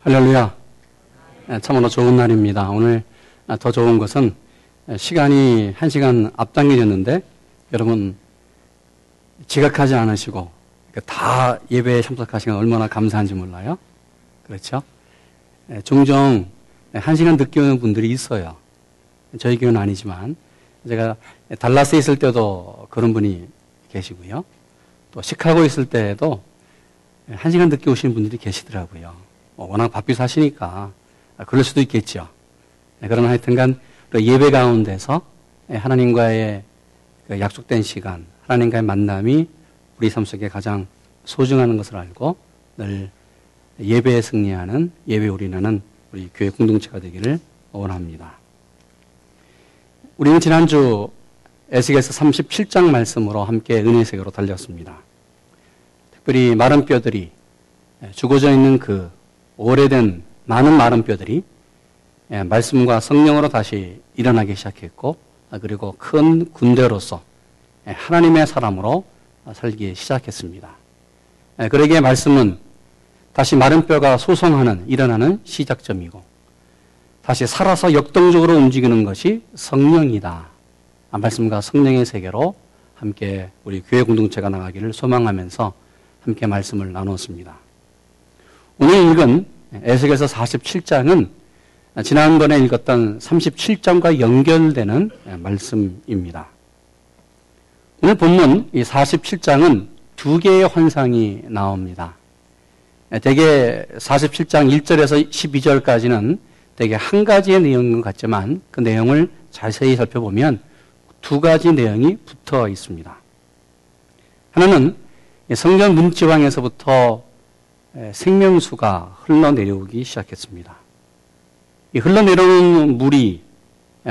할렐루야. 예, 참으로 좋은 날입니다. 오늘 더 좋은 것은 시간이 한 시간 앞당겨졌는데 여러분 지각하지 않으시고 다 예배에 참석하시면 얼마나 감사한지 몰라요. 그렇죠? 예, 종종 한 시간 늦게 오는 분들이 있어요. 저희 교회는 아니지만 제가 달라스에 있을 때도 그런 분이 계시고요. 또 시카고에 있을 때에도 한 시간 늦게 오시는 분들이 계시더라고요. 뭐 워낙 바삐 사시니까 그럴 수도 있겠죠. 네, 그러나 하여튼간 예배 가운데서 하나님과의 그 약속된 시간, 하나님과의 만남이 우리 삶 속에 가장 소중한 것을 알고 늘 예배에 승리하는 예배 우리나는 우리 교회 공동체가 되기를 원합니다. 우리는 지난주 에스겔서 37장 말씀으로 함께 은혜 세계로 달렸습니다. 특별히 마른 뼈들이 죽어져 있는 그 오래된 많은 마른 뼈들이 말씀과 성령으로 다시 일어나기 시작했고 그리고 큰 군대로서 하나님의 사람으로 살기 시작했습니다. 그러기에 말씀은 다시 마른 뼈가 소송하는 일어나는 시작점이고 다시 살아서 역동적으로 움직이는 것이 성령이다. 아, 말씀과 성령의 세계로 함께 우리 교회 공동체가 나가기를 소망하면서 함께 말씀을 나눴습니다. 오늘 읽은 에스겔서 47장은 지난번에 읽었던 37장과 연결되는 말씀입니다. 오늘 본문 이 47장은 두 개의 환상이 나옵니다. 대개 47장 1절에서 12절까지는 대개 한 가지의 내용인 것 같지만 그 내용을 자세히 살펴보면 두 가지 내용이 붙어 있습니다. 하나는 성전 문지방에서부터 생명수가 흘러내려오기 시작했습니다. 이 흘러내려오는 물이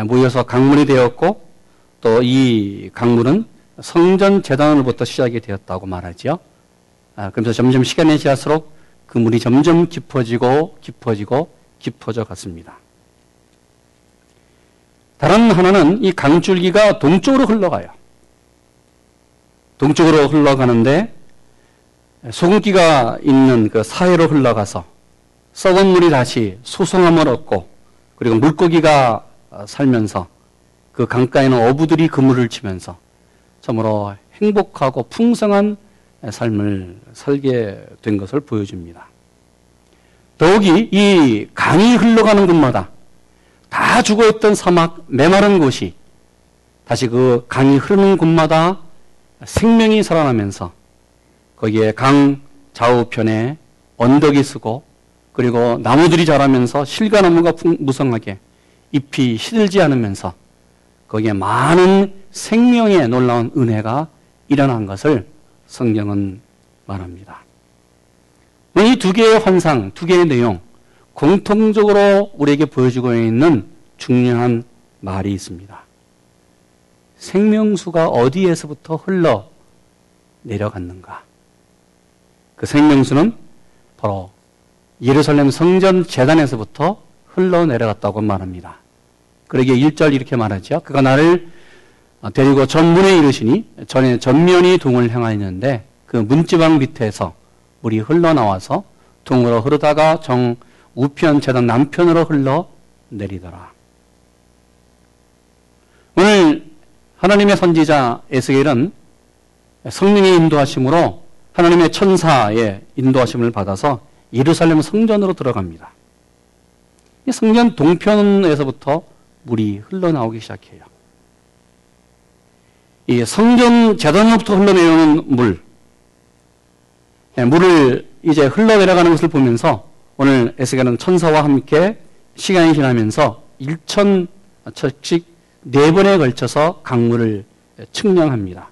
모여서 강물이 되었고 또 이 강물은 성전 재단으로부터 시작이 되었다고 말하죠. 아, 그러면서 점점 시간이 지날수록 그 물이 점점 깊어지고 깊어지고 깊어져 갔습니다. 다른 하나는 이 강줄기가 동쪽으로 흘러가요. 동쪽으로 흘러가는데 소금기가 있는 그 사해로 흘러가서 썩은 물이 다시 소송함을 얻고 그리고 물고기가 살면서 그 강가에는 어부들이 그물을 치면서 참으로 행복하고 풍성한 삶을 살게 된 것을 보여줍니다. 더욱이 이 강이 흘러가는 곳마다 다 죽어있던 사막 메마른 곳이 다시 그 강이 흐르는 곳마다 생명이 살아나면서 거기에 강 좌우편에 언덕이 쓰고 그리고 나무들이 자라면서 실과 나무가 무성하게 잎이 시들지 않으면서 거기에 많은 생명의 놀라운 은혜가 일어난 것을 성경은 말합니다. 이 두 개의 환상, 두 개의 내용, 공통적으로 우리에게 보여주고 있는 중요한 말이 있습니다. 생명수가 어디에서부터 흘러 내려갔는가? 그 생명수는 바로 예루살렘 성전 재단에서부터 흘러내려갔다고 말합니다. 그러기에 1절 이렇게 말하죠. 그가 나를 데리고 전문에 이르시니 전에 전면이 동을 향하였는데 그 문지방 밑에서 물이 흘러나와서 동으로 흐르다가 정 우편 재단 남편으로 흘러 내리더라. 오늘 하나님의 선지자 에스겔은 성령의 인도하심으로 하나님의 천사의 인도하심을 받아서 예루살렘 성전으로 들어갑니다. 이 성전 동편에서부터 물이 흘러나오기 시작해요. 이 성전 재단으로부터 흘러내리는 물, 예, 물을 이제 흘러내려가는 것을 보면서 오늘 에스겔은 천사와 함께 시간이 지나면서 1천 척씩 네 번에 걸쳐서 강물을 측량합니다.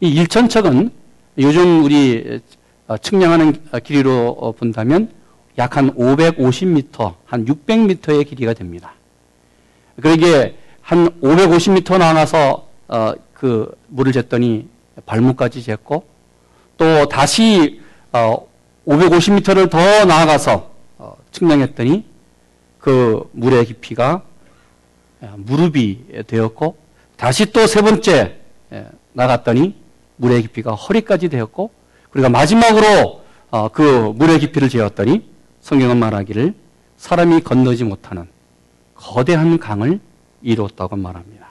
이 1천 척은 요즘 우리 어, 측량하는 길이로 본다면 약 한 550m, 한 600m의 길이가 됩니다. 그러기에 한 550m 나가서 어, 그 물을 쟀더니 발목까지 쟀고 또 다시 550m를 어, 더 나아가서 측량했더니 그 물의 깊이가 무릎이 되었고 다시 또 세 번째 나갔더니 물의 깊이가 허리까지 되었고 그리고 마지막으로 어, 그 물의 깊이를 재었더니 성경은 말하기를 사람이 건너지 못하는 거대한 강을 이루었다고 말합니다.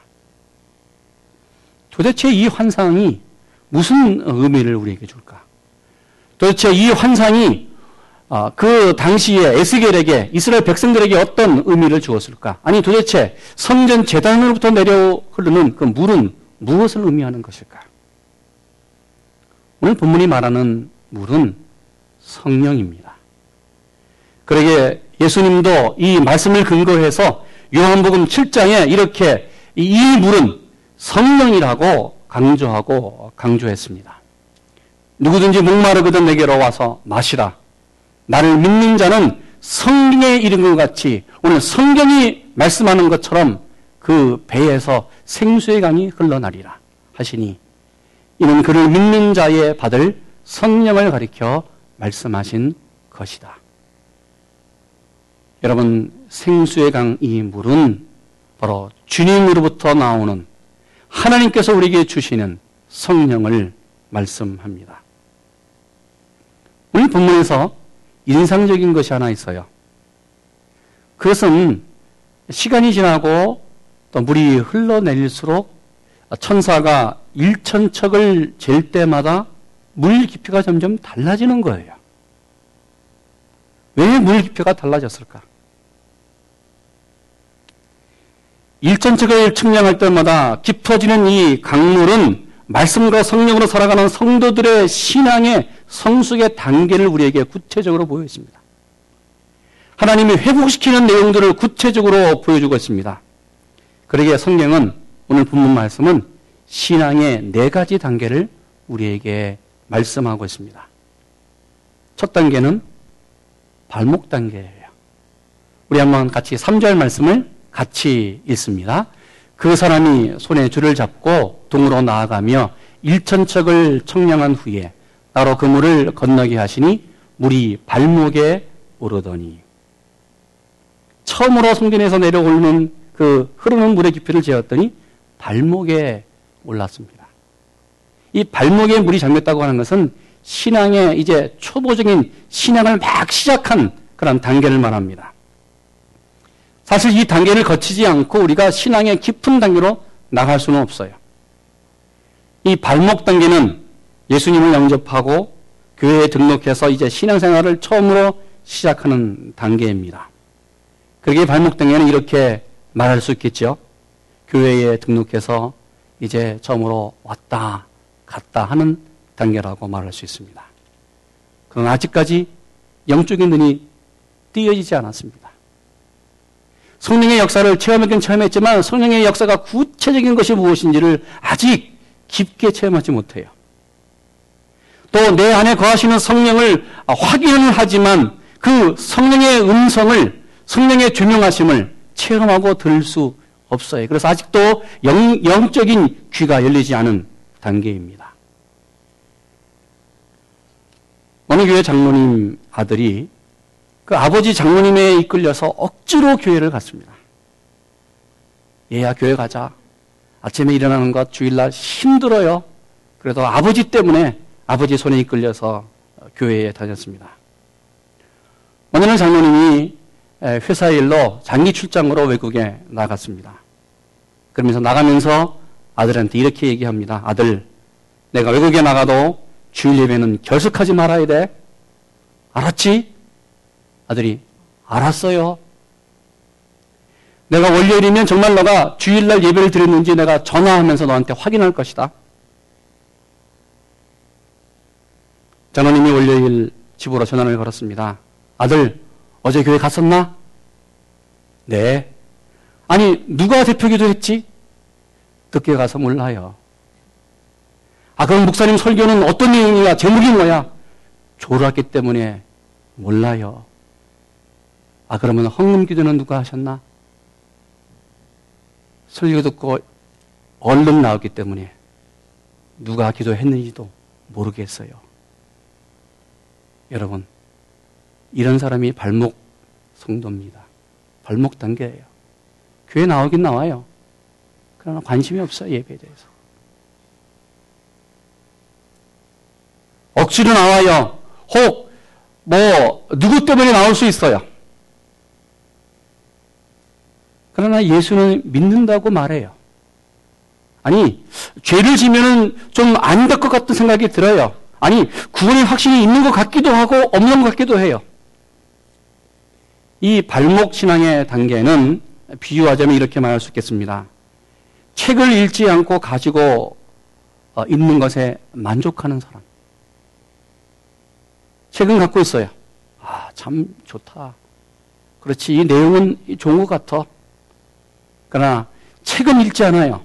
도대체 이 환상이 무슨 의미를 우리에게 줄까? 도대체 이 환상이 아, 그 당시에 에스겔에게 이스라엘 백성들에게 어떤 의미를 주었을까? 아니 도대체 성전 재단으로부터 내려 흐르는 그 물은 무엇을 의미하는 것일까? 오늘 본문이 말하는 물은 성령입니다. 그러게 예수님도 이 말씀을 근거해서 요한복음 7장에 이렇게 이 물은 성령이라고 강조하고 강조했습니다. 누구든지 목마르거든 내게로 와서 마시라. 나를 믿는 자는 성령의 이름과 같이 오늘 성경이 말씀하는 것처럼 그 배에서 생수의 강이 흘러나리라 하시니 이는 그를 믿는 자에 받을 성령을 가리켜 말씀하신 것이다. 여러분 생수의 강 이 물은 바로 주님으로부터 나오는 하나님께서 우리에게 주시는 성령을 말씀합니다. 오늘 본문에서 인상적인 것이 하나 있어요. 그것은 시간이 지나고 또 물이 흘러내릴수록 천사가 일천척을 잴 때마다 물 깊이가 점점 달라지는 거예요. 왜 물 깊이가 달라졌을까? 일천척을 측량할 때마다 깊어지는 이 강물은 말씀과 성령으로 살아가는 성도들의 신앙의 성숙의 단계를 우리에게 구체적으로 보여줍니다. 하나님이 회복시키는 내용들을 구체적으로 보여주고 있습니다. 그러기에 성경은 오늘 본문 말씀은 신앙의 네 가지 단계를 우리에게 말씀하고 있습니다. 첫 단계는 발목 단계예요. 우리 한번 같이 3절 말씀을 같이 읽습니다. 그 사람이 손에 줄을 잡고 동으로 나아가며 일천척을 청량한 후에 따로 그 물을 건너게 하시니 물이 발목에 오르더니 처음으로 성전에서 내려오는 그 흐르는 물의 깊이를 재었더니 발목에 올랐습니다. 이 발목에 물이 잠겼다고 하는 것은 신앙의 이제 초보적인 신앙을 막 시작한 그런 단계를 말합니다. 사실 이 단계를 거치지 않고 우리가 신앙의 깊은 단계로 나갈 수는 없어요. 이 발목 단계는 예수님을 영접하고 교회에 등록해서 이제 신앙생활을 처음으로 시작하는 단계입니다. 그러기에 발목 단계는 이렇게 말할 수 있겠죠. 교회에 등록해서 이제 처음으로 왔다 갔다 하는 단계라고 말할 수 있습니다. 그러나 아직까지 영적인 눈이 띄어지지 않았습니다. 성령의 역사를 체험하긴 체험했지만 성령의 역사가 구체적인 것이 무엇인지를 아직 깊게 체험하지 못해요. 또 내 안에 거하시는 성령을 확인을 하지만 그 성령의 음성을 성령의 조명하심을 체험하고 들을 수 없어요. 그래서 아직도 영, 영적인 귀가 열리지 않은 단계입니다. 어느 교회 장로님 아들이 그 아버지 장로님에 이끌려서 억지로 교회를 갔습니다. 얘야 교회 가자. 아침에 일어나는 것 주일날 힘들어요. 그래도 아버지 때문에 아버지 손에 이끌려서 교회에 다녔습니다. 어느 장로님이 회사 일로 장기 출장으로 외국에 나갔습니다. 그러면서 나가면서 아들한테 이렇게 얘기합니다. 아들, 내가 외국에 나가도 주일 예배는 결석하지 말아야 돼. 알았지? 아들이 알았어요. 내가 월요일이면 정말 너가 주일날 예배를 드렸는지 내가 전화하면서 너한테 확인할 것이다. 전원님이 월요일 집으로 전화를 걸었습니다. 아들, 어제 교회 갔었나? 네. 아니, 누가 대표 기도 했지? 듣게 가서 몰라요. 아, 그럼 목사님 설교는 어떤 내용이야? 제목이 뭐야? 졸았기 때문에 몰라요. 아, 그러면 헌금 기도는 누가 하셨나? 설교 듣고 얼른 나왔기 때문에 누가 기도했는지도 모르겠어요. 여러분, 이런 사람이 발목 성도입니다. 발목 단계예요. 교회 나오긴 나와요. 그러나 관심이 없어요, 예배에 대해서. 억지로 나와요. 혹, 뭐, 누구 때문에 나올 수 있어요. 그러나 예수는 믿는다고 말해요. 아니, 죄를 지면은 좀 안 될 것 같은 생각이 들어요. 아니, 구원의 확신이 있는 것 같기도 하고 없는 것 같기도 해요. 이 발목 신앙의 단계는 비유하자면 이렇게 말할 수 있겠습니다. 책을 읽지 않고 가지고 어, 있는 것에 만족하는 사람. 책은 갖고 있어요. 아, 참 좋다. 그렇지. 이 내용은 좋은 것 같아. 그러나 책은 읽지 않아요.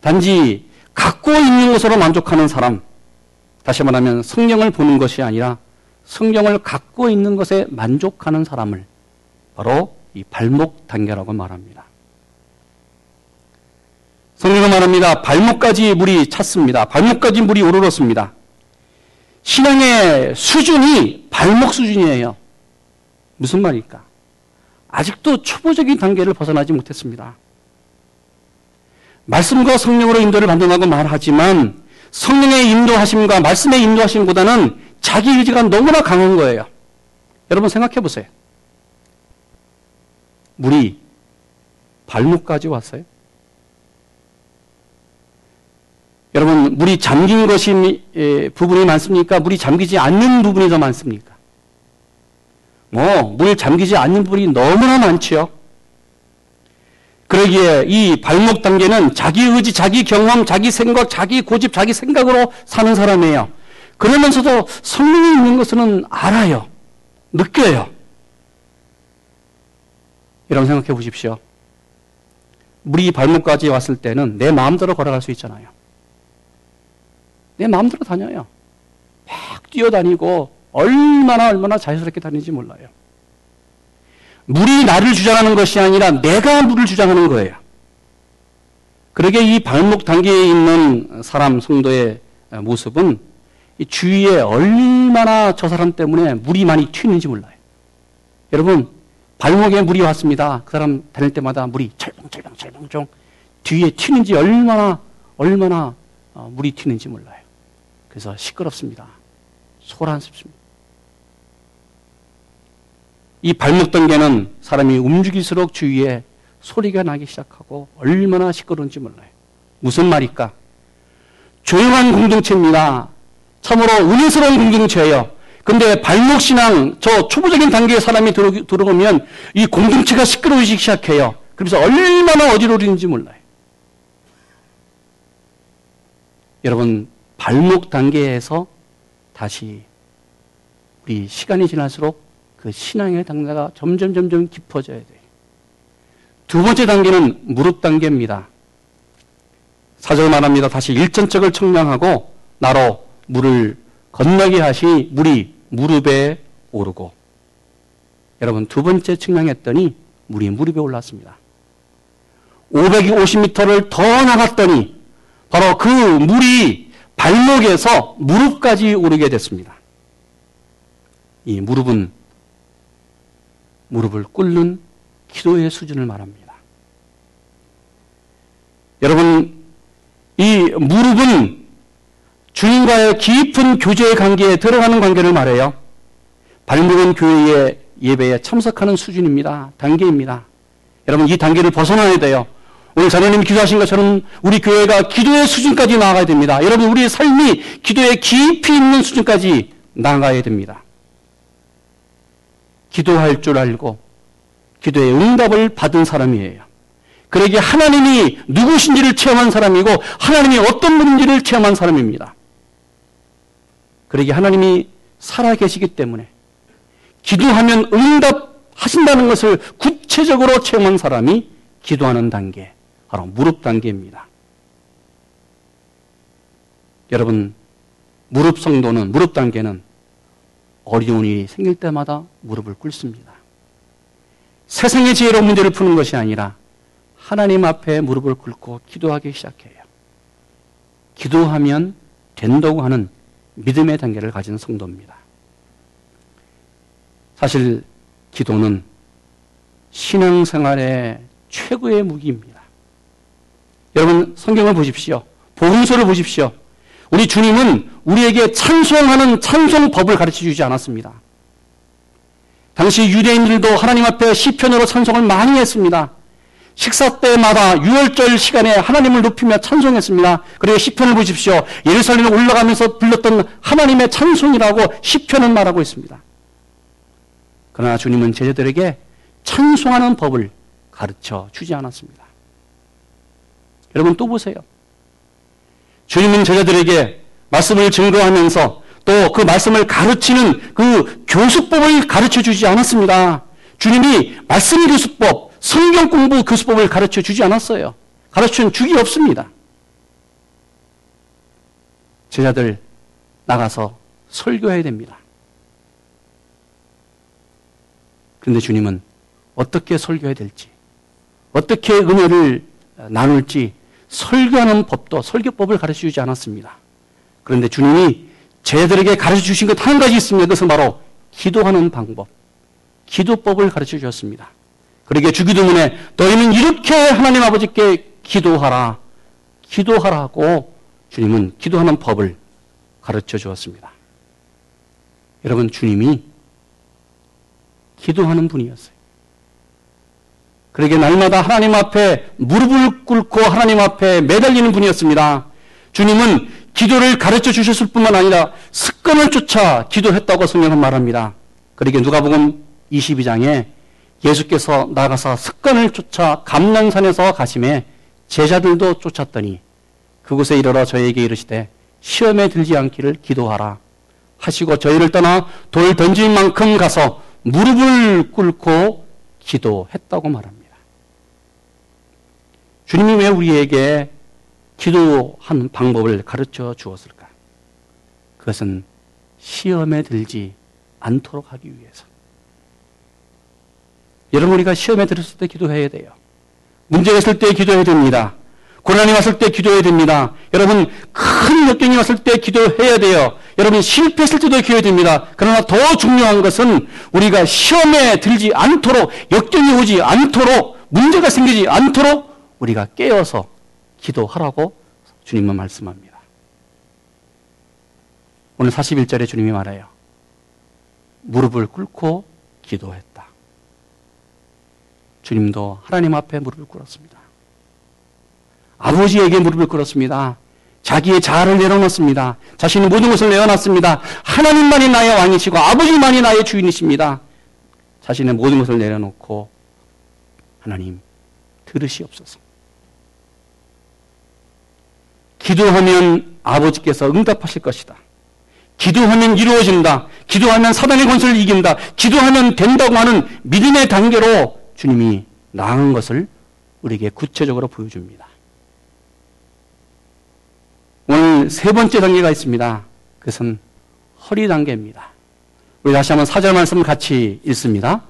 단지 갖고 있는 것으로 만족하는 사람. 다시 말하면 성경을 보는 것이 아니라 성경을 갖고 있는 것에 만족하는 사람을 바로 이 발목 단계라고 말합니다. 성경은 말합니다. 발목까지 물이 찼습니다. 발목까지 물이 오르렀습니다. 신앙의 수준이 발목 수준이에요. 무슨 말일까? 아직도 초보적인 단계를 벗어나지 못했습니다. 말씀과 성령으로 인도를 받는다고 말하지만 성령의 인도하심과 말씀의 인도하심보다는 자기 의지가 너무나 강한 거예요. 여러분 생각해 보세요. 물이 발목까지 왔어요. 여러분 물이 잠긴 것이 부분이 많습니까? 물이 잠기지 않는 부분이 더 많습니까? 뭐, 물 잠기지 않는 부분이 너무나 많지요. 그러기에 이 발목 단계는 자기 의지, 자기 경험, 자기 생각, 자기 고집, 자기 생각으로 사는 사람이에요. 그러면서도 성령이 있는 것은 알아요. 느껴요. 이런 생각해 보십시오. 물이 발목까지 왔을 때는 내 마음대로 걸어갈 수 있잖아요. 내 마음대로 다녀요. 막 뛰어다니고 얼마나 얼마나 자유스럽게 다니는지 몰라요. 물이 나를 주장하는 것이 아니라 내가 물을 주장하는 거예요. 그러게 이 발목 단계에 있는 사람 성도의 모습은 주위에 얼마나 저 사람 때문에 물이 많이 튀는지 몰라요. 여러분 발목에 물이 왔습니다. 그 사람 다닐 때마다 물이 철렁철렁철렁 뒤에 튀는지 얼마나 얼마나 어, 물이 튀는지 몰라요. 그래서 시끄럽습니다. 소란스럽습니다. 이 발목 단계는 사람이 움직일수록 주위에 소리가 나기 시작하고 얼마나 시끄러운지 몰라요. 무슨 말일까? 조용한 공동체입니다. 참으로 은혜스러운 공동체예요. 근데 발목 신앙, 저 초보적인 단계의 사람이 들어 오면 이 공동체가 시끄러워지기 시작해요. 그래서 얼마나 어지러운지 몰라요. 여러분, 발목 단계에서 다시 우리 시간이 지날수록 그 신앙의 단계가 점점 점점 깊어져야 돼요. 두 번째 단계는 무릎 단계입니다. 사절 말합니다. 다시 일전적을 청량하고 나로 물을 건너게 하시 물이 무릎에 오르고 여러분 두 번째 측량했더니 물이 무릎에 올랐습니다. 550m를 더 나갔더니 바로 그 물이 발목에서 무릎까지 오르게 됐습니다. 이 무릎은 무릎을 꿇는 기도의 수준을 말합니다. 여러분, 이 무릎은 주님과의 깊은 교제의 관계에 들어가는 관계를 말해요. 발목은 교회의 예배에 참석하는 수준입니다. 단계입니다. 여러분, 이 단계를 벗어나야 돼요. 오늘 자녀님이 기도하신 것처럼 우리 교회가 기도의 수준까지 나아가야 됩니다. 여러분, 우리의 삶이 기도에 깊이 있는 수준까지 나아가야 됩니다. 기도할 줄 알고 기도의 응답을 받은 사람이에요. 그러기에 하나님이 누구신지를 체험한 사람이고 하나님이 어떤 분인지를 체험한 사람입니다. 그러기에 하나님이 살아계시기 때문에 기도하면 응답하신다는 것을 구체적으로 체험한 사람이 기도하는 단계, 바로 무릎 단계입니다. 여러분, 무릎 성도는, 무릎 단계는 어려운 일이 생길 때마다 무릎을 꿇습니다. 세상의 지혜로 문제를 푸는 것이 아니라 하나님 앞에 무릎을 꿇고 기도하기 시작해요. 기도하면 된다고 하는 믿음의 단계를 가진 성도입니다. 사실 기도는 신앙생활의 최고의 무기입니다. 여러분 성경을 보십시오. 복음서를 보십시오. 우리 주님은 우리에게 찬송하는 찬송법을 가르쳐 주지 않았습니다. 당시 유대인들도 하나님 앞에 시편으로 찬송을 많이 했습니다. 식사 때마다 유월절 시간에 하나님을 높이며 찬송했습니다. 그리고 시편을 보십시오. 예루살렘에 올라가면서 불렀던 하나님의 찬송이라고 시편은 말하고 있습니다. 그러나 주님은 제자들에게 찬송하는 법을 가르쳐 주지 않았습니다. 여러분 또 보세요. 주님은 제자들에게 말씀을 증거하면서 또 그 말씀을 가르치는 그 교수법을 가르쳐 주지 않았습니다. 주님이 말씀 교수법, 성경 공부 교수법을 가르쳐 주지 않았어요. 가르쳐 주기 없습니다. 제자들 나가서 설교해야 됩니다. 그런데 주님은 어떻게 설교해야 될지, 어떻게 은혜를 나눌지 설교하는 법도 설교법을 가르쳐 주지 않았습니다. 그런데 주님이 제자들에게 가르쳐 주신 것 한 가지 있습니다. 그것은 바로 기도하는 방법, 기도법을 가르쳐 주셨습니다. 그러게 주기도문에 너희는 이렇게 하나님 아버지께 기도하라, 기도하라고 주님은 기도하는 법을 가르쳐 주었습니다. 여러분, 주님이 기도하는 분이었어요. 그러게 날마다 하나님 앞에 무릎을 꿇고 하나님 앞에 매달리는 분이었습니다. 주님은 기도를 가르쳐 주셨을 뿐만 아니라 습관을 쫓아 기도했다고 성경은 말합니다. 그러게 누가복음 22장에 예수께서 나가서 습관을 쫓아 감난산에서 가심에 제자들도 쫓았더니 그곳에 이르러 저에게 이르시되 시험에 들지 않기를 기도하라 하시고 저희를 떠나 돌 던질 만큼 가서 무릎을 꿇고 기도했다고 말합니다. 주님이 왜 우리에게 기도하는 방법을 가르쳐 주었을까? 그것은 시험에 들지 않도록 하기 위해서. 여러분 우리가 시험에 들었을 때 기도해야 돼요. 문제가 있을 때 기도해야 됩니다. 고난이 왔을 때 기도해야 됩니다. 여러분 큰 역경이 왔을 때 기도해야 돼요. 여러분 실패했을 때도 기도해야 됩니다. 그러나 더 중요한 것은 우리가 시험에 들지 않도록 역경이 오지 않도록 문제가 생기지 않도록 우리가 깨어서 기도하라고 주님은 말씀합니다. 오늘 41절에 주님이 말해요. 무릎을 꿇고 기도했다. 주님도 하나님 앞에 무릎을 꿇었습니다. 아버지에게 무릎을 꿇었습니다. 자기의 자아를 내려놓습니다. 자신의 모든 것을 내어놨습니다. 하나님만이 나의 왕이시고 아버지만이 나의 주인이십니다. 자신의 모든 것을 내려놓고 하나님 들으시옵소서. 기도하면 아버지께서 응답하실 것이다. 기도하면 이루어진다. 기도하면 사단의 권세를 이긴다. 기도하면 된다고 하는 믿음의 단계로 주님이 나은 것을 우리에게 구체적으로 보여줍니다. 오늘 세 번째 단계가 있습니다. 그것은 허리 단계입니다. 우리 다시 한번 사절 말씀 같이 읽습니다.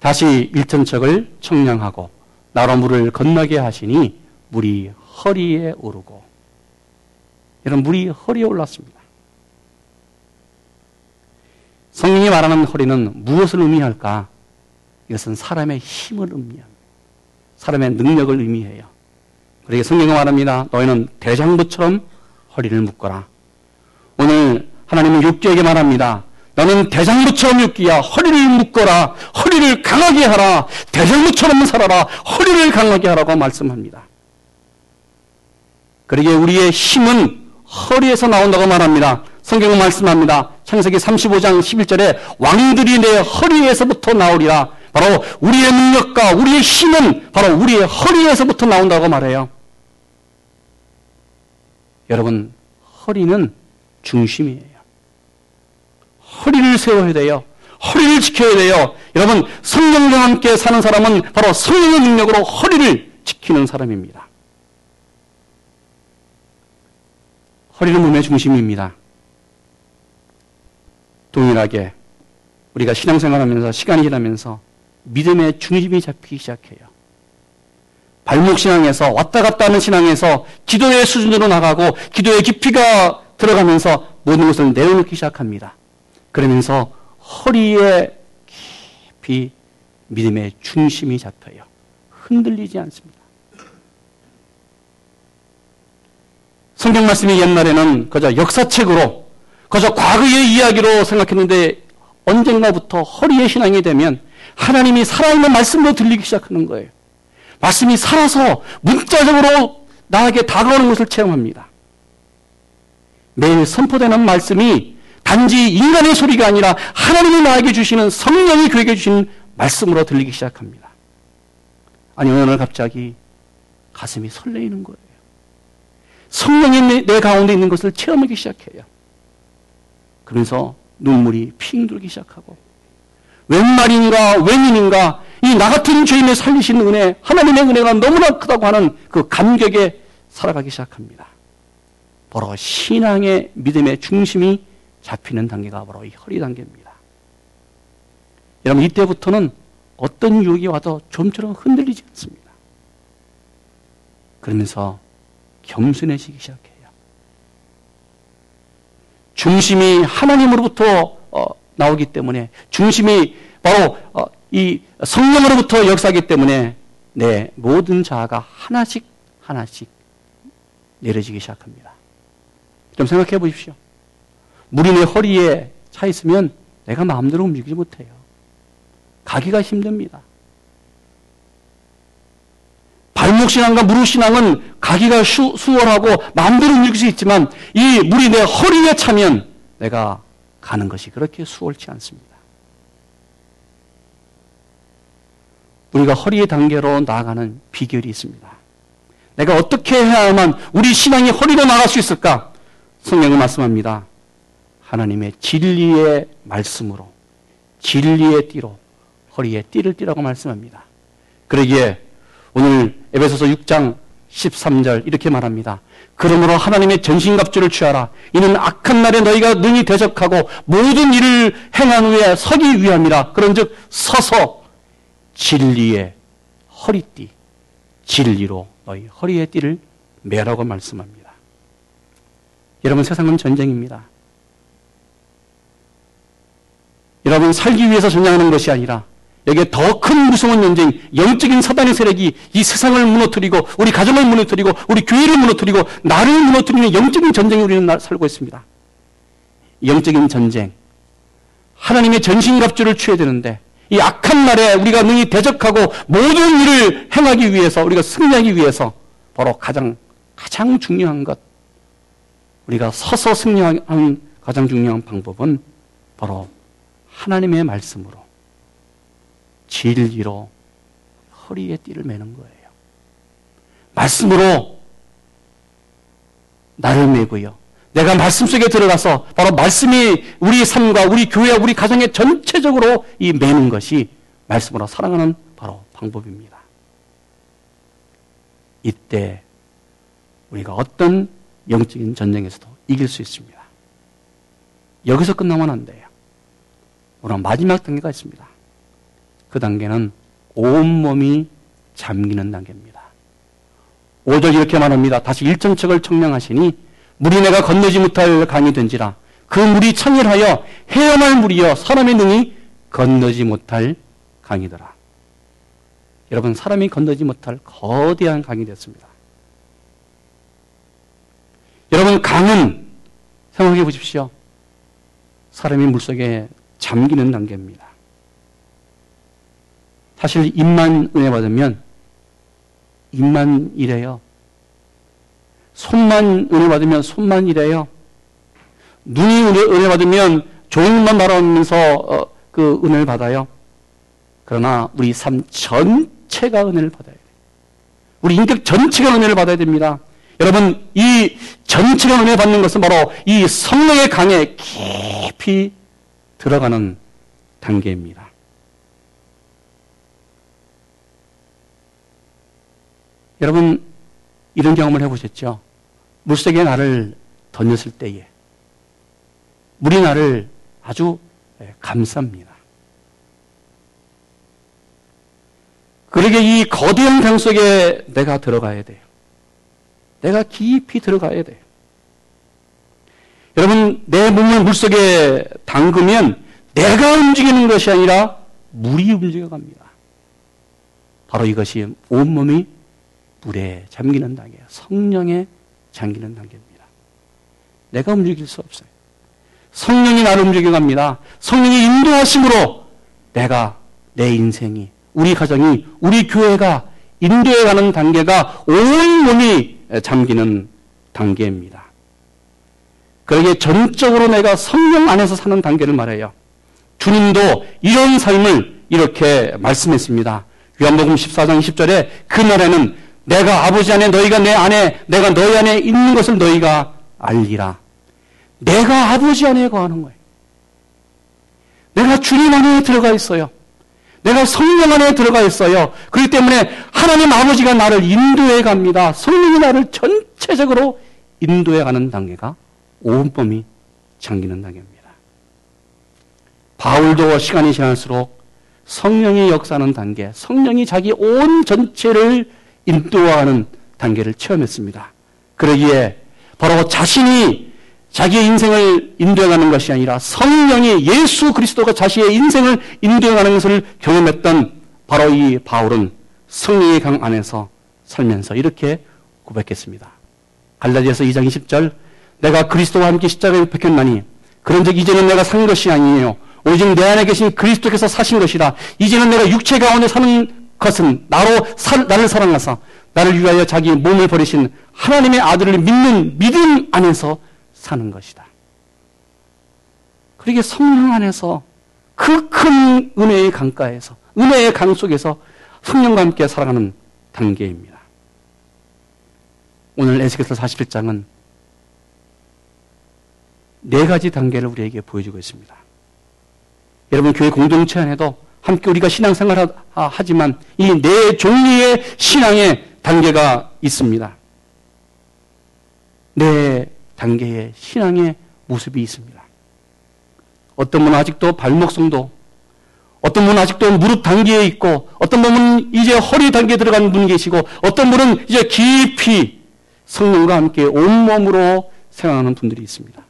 다시 일천 척을 청량하고 나로 물을 건너게 하시니 물이 허리에 오르고 이런 물이 허리에 올랐습니다. 성령이 말하는 허리는 무엇을 의미할까? 이것은 사람의 힘을 의미합니다. 사람의 능력을 의미해요. 그러게 성경이 말합니다. 너희는 대장부처럼 허리를 묶어라. 오늘 하나님은 육기에게 말합니다. 너는 대장부처럼 육기야. 허리를 묶어라. 허리를 강하게 하라. 대장부처럼 살아라. 허리를 강하게 하라고 말씀합니다. 그러게 우리의 힘은 허리에서 나온다고 말합니다. 성경은 말씀합니다. 창세기 35장 11절에 왕들이 내 허리에서부터 나오리라. 바로 우리의 능력과 우리의 힘은 바로 우리의 허리에서부터 나온다고 말해요. 여러분, 허리는 중심이에요. 허리를 세워야 돼요. 허리를 지켜야 돼요. 여러분, 성령과 함께 사는 사람은 바로 성령의 능력으로 허리를 지키는 사람입니다. 허리는 몸의 중심입니다. 동일하게 우리가 신앙생활하면서 시간이 지나면서 믿음의 중심이 잡히기 시작해요. 발목 신앙에서 왔다 갔다 하는 신앙에서 기도의 수준으로 나가고 기도의 깊이가 들어가면서 모든 것을 내어놓기 시작합니다. 그러면서 허리에 깊이 믿음의 중심이 잡혀요. 흔들리지 않습니다. 성경 말씀이 옛날에는 그저 역사책으로 그저 과거의 이야기로 생각했는데 언젠가부터 허리에 신앙이 되면 하나님이 살아있는 말씀으로 들리기 시작하는 거예요. 말씀이 살아서 문자적으로 나에게 다가오는 것을 체험합니다. 매일 선포되는 말씀이 단지 인간의 소리가 아니라 하나님이 나에게 주시는 성령이 그에게 주신 말씀으로 들리기 시작합니다. 아니, 어느 날 갑자기 가슴이 설레이는 거예요. 성령이 내 가운데 있는 것을 체험하기 시작해요. 그러면서 눈물이 핑 돌기 시작하고 웬 말인가 웬인인가 이 나 같은 죄인을 살리신 은혜 하나님의 은혜가 너무나 크다고 하는 그 감격에 살아가기 시작합니다. 바로 신앙의 믿음의 중심이 잡히는 단계가 바로 이 허리 단계입니다. 여러분 이때부터는 어떤 유혹이 와도 좀처럼 흔들리지 않습니다. 그러면서 겸손해지기 시작해요. 중심이 하나님으로부터 어, 나오기 때문에 중심이 바로 어, 이 성령으로부터 역사하기 때문에 내 모든 자아가 하나씩 하나씩 내려지기 시작합니다. 좀 생각해 보십시오. 물이 내 허리에 차 있으면 내가 마음대로 움직이지 못해요. 가기가 힘듭니다. 발목 신앙과 무릎 신앙은 가기가 수, 수월하고 마음대로 움직일 수 있지만 이 물이 내 허리에 차면 내가 가는 것이 그렇게 수월치 않습니다. 우리가 허리의 단계로 나아가는 비결이 있습니다. 내가 어떻게 해야만 우리 신앙이 허리로 나갈 수 있을까? 성경은 말씀합니다. 하나님의 진리의 말씀으로 진리의 띠로 허리에 띠를 띠라고 말씀합니다. 그러기에 오늘 에베소서 6장 13절 이렇게 말합니다. 그러므로 하나님의 전신갑주를 취하라. 이는 악한 날에 너희가 능히 대적하고 모든 일을 행한 후에 서기 위함이라. 그런즉 서서 진리의 허리띠, 진리로 너희 허리의 띠를 매라고 말씀합니다. 여러분 세상은 전쟁입니다. 여러분 살기 위해서 전쟁하는 것이 아니라 여기에 더 큰 무서운 전쟁, 영적인 사단의 세력이 이 세상을 무너뜨리고 우리 가정을 무너뜨리고 우리 교회를 무너뜨리고 나를 무너뜨리는 영적인 전쟁에 우리는 살고 있습니다. 영적인 전쟁. 하나님의 전신갑주를 취해야 되는데 이 악한 날에 우리가 능히 대적하고 모든 일을 행하기 위해서 우리가 승리하기 위해서 바로 가장 가장 중요한 것 우리가 서서 승리하는 가장 중요한 방법은 바로 하나님의 말씀으로 진리로 허리에 띠를 매는 거예요. 말씀으로 나를 매고요. 내가 말씀 속에 들어가서 바로 말씀이 우리 삶과 우리 교회, 우리 가정에 전체적으로 이 매는 것이 말씀으로 사랑하는 바로 방법입니다. 이때 우리가 어떤 영적인 전쟁에서도 이길 수 있습니다. 여기서 끝나면 안 돼요. 오늘 마지막 단계가 있습니다. 그 단계는 온몸이 잠기는 단계입니다. 5절 이렇게 말합니다. 다시 일정책을 청량하시니 물이 내가 건너지 못할 강이 된지라 그 물이 청일하여 헤엄할 물이여 사람의 능히 건너지 못할 강이더라. 여러분 사람이 건너지 못할 거대한 강이 됐습니다. 여러분 강은 생각해 보십시오. 사람이 물속에 잠기는 단계입니다. 사실 입만 은혜 받으면 입만 이래요. 손만 은혜 받으면 손만 이래요. 눈이 은혜 받으면 좋은 만 바라면서 어, 그 은혜를 받아요. 그러나 우리 삶 전체가 은혜를 받아야 돼요. 우리 인격 전체가 은혜를 받아야 됩니다. 여러분, 이 전체가 은혜 받는 것은 바로 이 성령의 강에 깊이 들어가는 단계입니다. 여러분, 이런 경험을 해보셨죠? 물속에 나를 던졌을 때에 물이 나를 아주 예, 감쌉니다. 그러게 이 거대한 강 속에 내가 들어가야 돼요. 내가 깊이 들어가야 돼요. 여러분, 내 몸을 물 속에 담그면 내가 움직이는 것이 아니라 물이 움직여 갑니다. 바로 이것이 온몸이 물에 잠기는 단계예요. 성령에 잠기는 단계입니다. 내가 움직일 수 없어요. 성령이 나를 움직여갑니다. 성령이 인도하심으로 내가 내 인생이 우리 가정이 우리 교회가 인도해가는 단계가 온 몸이 잠기는 단계입니다. 그러기에 전적으로 내가 성령 안에서 사는 단계를 말해요. 주님도 이런 삶을 이렇게 말씀했습니다. 요한복음 14장 10절에 그날에는 내가 아버지 안에 너희가 내 안에 내가 너희 안에 있는 것을 너희가 알리라. 내가 아버지 안에 거하는 거예요. 내가 주님 안에 들어가 있어요. 내가 성령 안에 들어가 있어요. 그렇기 때문에 하나님 아버지가 나를 인도해 갑니다. 성령이 나를 전체적으로 인도해 가는 단계가 온몸이 잠기는 단계입니다. 바울도 시간이 지날수록 성령이 역사하는 단계, 성령이 자기 온 전체를 인도하는 단계를 체험했습니다. 그러기에 바로 자신이 자기의 인생을 인도해가는 것이 아니라 성령이 예수 그리스도가 자신의 인생을 인도해가는 것을 경험했던 바로 이 바울은 성령의 강 안에서 살면서 이렇게 고백했습니다. 갈라디아서 2장 20절 내가 그리스도와 함께 십자가에 박혔나니 그런즉 이제는 내가 산 것이 아니에요. 오직 내 안에 계신 그리스도께서 사신 것이라. 이제는 내가 육체 가운데 사는 것은 나로 사, 나를 사랑하사 나를 위하여 자기 몸을 버리신 하나님의 아들을 믿는 믿음 안에서 사는 것이다. 그러게 성령 안에서 그 큰 은혜의 강가에서 은혜의 강 속에서 성령과 함께 살아가는 단계입니다. 오늘 에스겔서 41장은 네 가지 단계를 우리에게 보여주고 있습니다. 여러분 교회 공동체 안에도 함께 우리가 신앙생활 하지만 이 네 종류의 신앙의 단계가 있습니다. 네 단계의 신앙의 모습이 있습니다. 어떤 분은 아직도 발목성도, 어떤 분은 아직도 무릎 단계에 있고, 어떤 분은 이제 허리 단계에 들어간 분이 계시고, 어떤 분은 이제 깊이 성령과 함께 온몸으로 생각하는 분들이 있습니다.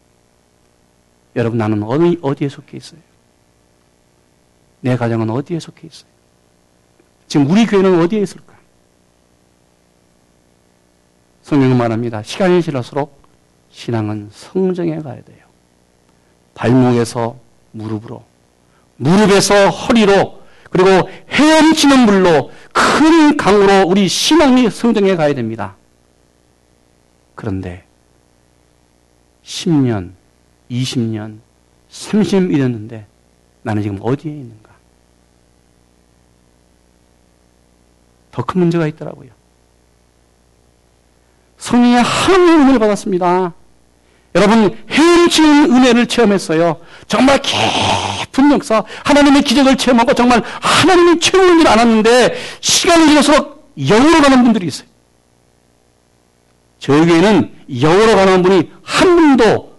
여러분, 나는 어디, 어디에 속해 있어요? 내 가정은 어디에 속해 있어요? 지금 우리 교회는 어디에 있을까? 성경은 말합니다. 시간이 지날수록 신앙은 성정에 가야 돼요. 발목에서 무릎으로, 무릎에서 허리로, 그리고 헤엄치는 물로 큰 강으로 우리 신앙이 성정에 가야 됩니다. 그런데 10년, 20년, 30년 이랬는데 나는 지금 어디에 있는가? 더 큰 문제가 있더라고요. 성령의 하나님의 은혜를 받았습니다. 여러분 헤엄치는 은혜를 체험했어요. 정말 깊은 역사, 하나님의 기적을 체험하고 정말 하나님이 채우는 일을 안 하는데 시간이 지날수록 영으로 가는 분들이 있어요. 저에게는 영으로 가는 분이 한 분도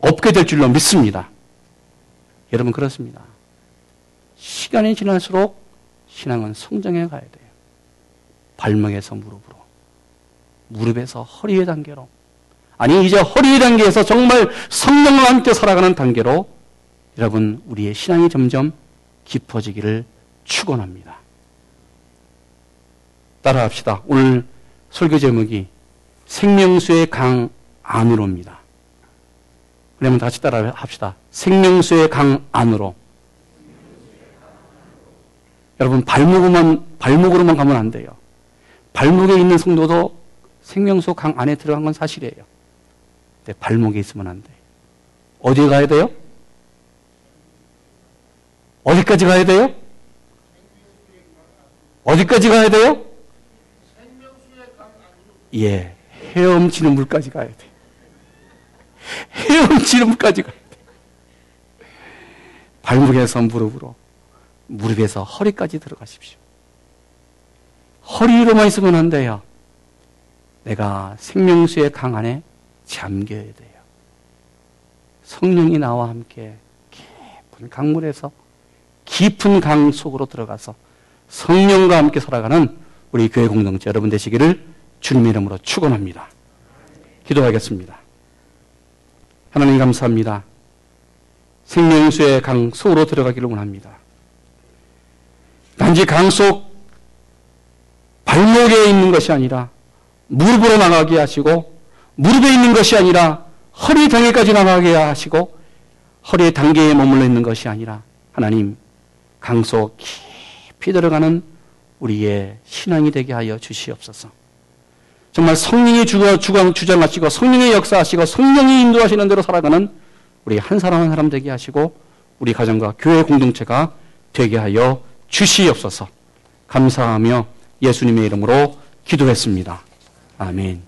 없게 될 줄로 믿습니다. 여러분 그렇습니다. 시간이 지날수록 신앙은 성장해 가야 돼요. 발목에서 무릎으로, 무릎에서 허리의 단계로, 아니 이제 허리의 단계에서 정말 성령과 함께 살아가는 단계로 여러분 우리의 신앙이 점점 깊어지기를 축원합니다. 따라합시다. 오늘 설교 제목이 생명수의 강 안으로입니다. 그러면 다시 따라 합시다. 생명수의 강 안으로. 여러분, 발목으로만, 발목으로만 가면 안 돼요. 발목에 있는 성도도 생명수 강 안에 들어간 건 사실이에요. 근데 발목에 있으면 안 돼. 어디에 가야 돼요? 어디까지 가야 돼요? 어디까지 가야 돼요? 예, 헤엄치는 물까지 가야 돼. 헤엄치는 물까지 가야 돼. 발목에서 무릎으로, 무릎에서 허리까지 들어가십시오. 허리로만 있으면 안 돼요. 내가 생명수의 강 안에 잠겨야 돼요. 성령이 나와 함께 깊은 강물에서 깊은 강 속으로 들어가서 성령과 함께 살아가는 우리 교회 공동체 여러분 되시기를 주님의 이름으로 축원합니다. 기도하겠습니다. 하나님 감사합니다. 생명수의 강 속으로 들어가기를 원합니다. 단지 강 속 발목에 있는 것이 아니라 무릎으로 나가게 하시고 무릎에 있는 것이 아니라 허리 등에까지 나가게 하시고 허리의 단계에 머물러 있는 것이 아니라 하나님 강소 깊이 들어가는 우리의 신앙이 되게 하여 주시옵소서. 정말 성령이 주강, 주장하시고 성령의 역사하시고 성령이 인도하시는 대로 살아가는 우리 한 사람 한 사람 되게 하시고 우리 가정과 교회 공동체가 되게 하여 주시옵소서. 감사하며 예수님의 이름으로 기도했습니다. 아멘.